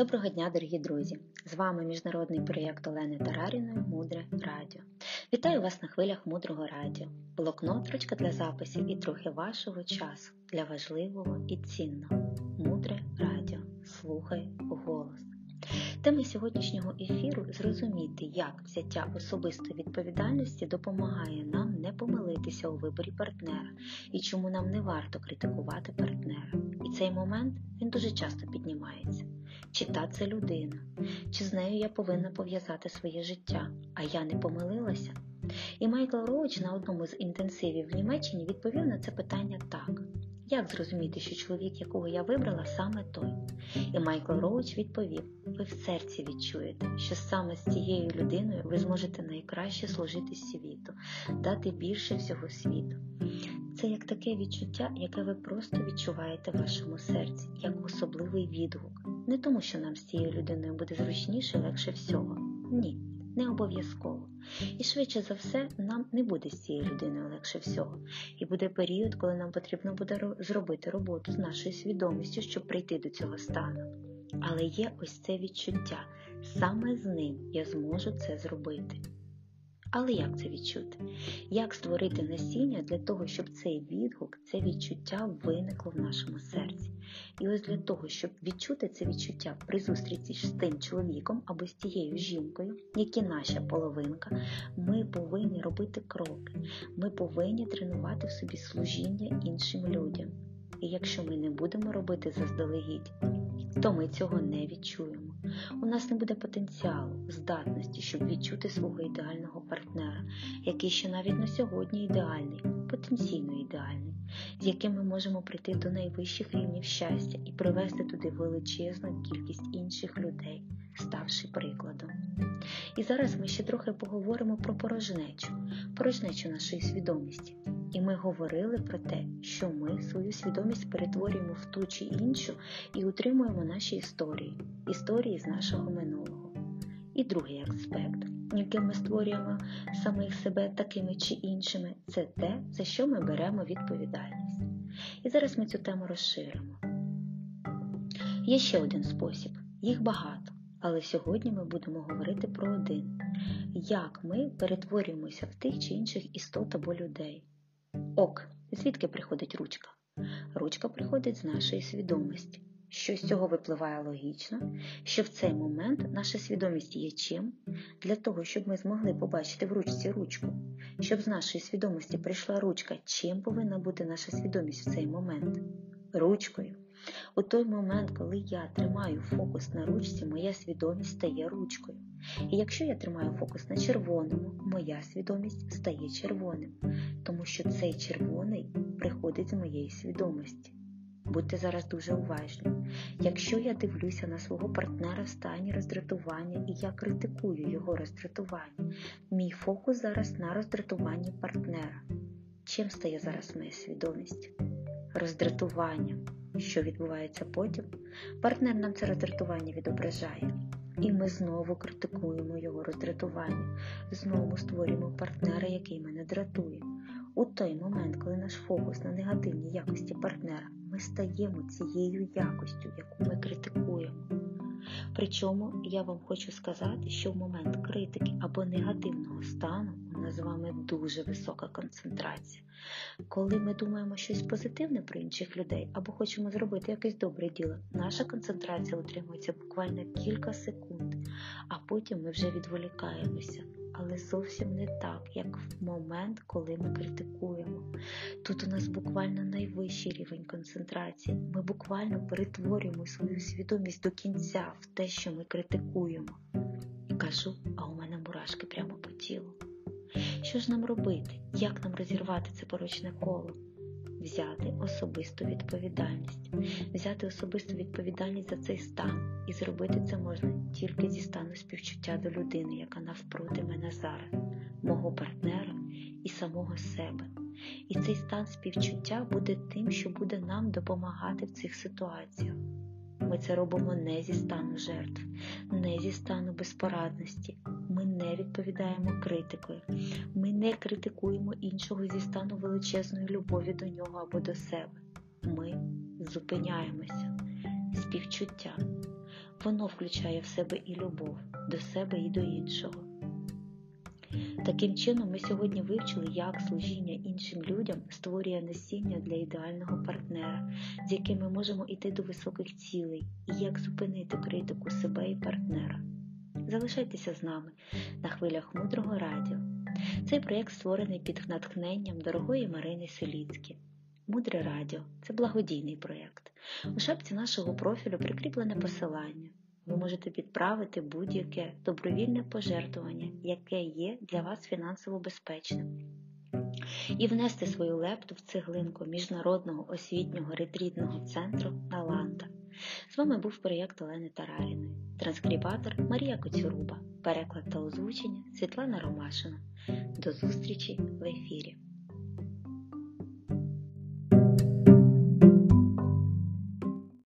Доброго дня, дорогі друзі! З вами міжнародний проєкт Олени Тараріної Мудре Радіо. Вітаю вас на хвилях мудрого радіо, блокнот, ручка для записів і трохи вашого часу для важливого і цінного. Мудре радіо. Слухай голос. Тема сьогоднішнього ефіру зрозуміти, як взяття особистої відповідальності допомагає нам не помилитися у виборі партнера і чому нам не варто критикувати партнера. І цей момент він дуже часто піднімається. Чи та це людина, чи з нею я повинна пов'язати своє життя, а я не помилилася? І Майкл Роуч на одному з інтенсивів в Німеччині відповів на це питання так. Як зрозуміти, що чоловік, якого я вибрала, саме той? І Майкл Роуч відповів: ви в серці відчуєте, що саме з цією людиною ви зможете найкраще служити світу, дати більше всього світу. Це як таке відчуття, яке ви просто відчуваєте в вашому серці, як особливий відгук. Не тому, що нам з цією людиною буде зручніше легше всього. Ні, не обов'язково. І швидше за все, нам не буде з цією людиною легше всього. І буде період, коли нам потрібно буде зробити роботу з нашою свідомістю, щоб прийти до цього стану. Але є ось це відчуття. Саме з ним я зможу це зробити. Але як це відчути? Як створити насіння для того, щоб цей відгук, це відчуття виникло в нашому серці? І ось для того, щоб відчути це відчуття при зустрічі з тим чоловіком або з тією жінкою, які наша половинка, ми повинні робити кроки, ми повинні тренувати в собі служіння іншим людям. І якщо ми не будемо робити заздалегідь, то ми цього не відчуємо. У нас не буде потенціалу, здатності, щоб відчути свого ідеального партнера, який ще навіть на сьогодні ідеальний, потенційно ідеальний, з яким ми можемо прийти до найвищих рівнів щастя і привести туди величезну кількість інших людей, ставши прикладом. І зараз ми ще трохи поговоримо про порожнечу, порожнечу нашої свідомості. І ми говорили про те, що ми свою свідомість перетворюємо в ту чи іншу і утримуємо наші історії, історії з нашого минулого. І другий аспект, яким ми створюємо самих себе такими чи іншими, це те, за що ми беремо відповідальність. І зараз ми цю тему розширимо. Є ще один спосіб, їх багато, але сьогодні ми будемо говорити про один: як ми перетворюємося в тих чи інших істот або людей. Ок, звідки приходить ручка? Ручка приходить з нашої свідомості. Що з цього випливає логічно, що в цей момент наша свідомість є чим для того, щоб ми змогли побачити в ручці ручку, щоб з нашої свідомості прийшла ручка, чим повинна бути наша свідомість в цей момент? Ручкою. У той момент, коли я тримаю фокус на ручці, моя свідомість стає ручкою. І якщо я тримаю фокус на червоному, моя свідомість стає червоним, тому що цей червоний приходить з моєї свідомості. Будьте зараз дуже уважні. Якщо я дивлюся на свого партнера в стані роздратування і я критикую його роздратування, мій фокус зараз на роздратуванні партнера. Чим стає зараз моя свідомість? Роздратуванням. Що відбувається потім? Партнер нам це роздратування відображає. І ми знову критикуємо його роздратування, знову створюємо партнера, який мене дратує. У той момент, коли наш фокус на негативній якості партнера, ми стаємо цією якостю, яку ми критикуємо. Причому я вам хочу сказати, що в момент критики або негативного стану у нас з вами дуже висока концентрація. Коли ми думаємо щось позитивне про інших людей або хочемо зробити якесь добре діло, наша концентрація утримується буквально кілька секунд, а потім ми вже відволікаємося. Але зовсім не так, як в момент, коли ми критикуємо. Тут у нас буквально найвищий рівень концентрації. Ми буквально перетворюємо свою свідомість до кінця в те, що ми критикуємо. Кажу, а у мене мурашки прямо по тілу. Що ж нам робити? Як нам розірвати це порочне коло? Взяти особисту відповідальність, взяти особисту відповідальність за цей стан, і зробити це можна тільки зі стану співчуття до людини, яка навпроти мене зараз, мого партнера і самого себе. І цей стан співчуття буде тим, що буде нам допомагати в цих ситуаціях. Ми це робимо не зі стану жертв, не зі стану безпорадності. Ми не відповідаємо критикою. Ми не критикуємо іншого зі стану величезної любові до нього або до себе. Ми зупиняємося. Співчуття. Воно включає в себе і любов до себе і до іншого. Таким чином, ми сьогодні вивчили, як служіння іншим людям створює насіння для ідеального партнера, з яким ми можемо йти до високих цілей, і як зупинити критику себе і партнера. Залишайтеся з нами на хвилях мудрого радіо. Цей проєкт створений під натхненням дорогої Марини Селіцькі. Мудре радіо це благодійний проєкт. У шапці нашого профілю прикріплене посилання. Ви можете підправити будь-яке добровільне пожертвування, яке є для вас фінансово безпечним, і внести свою лепту в цеглинку Міжнародного освітнього ретрітного центру Наланда. З вами був проєкт Олени Тараріної, транскрибатор Марія Коцюруба, переклад та озвучення Світлана Ромашина. До зустрічі в ефірі!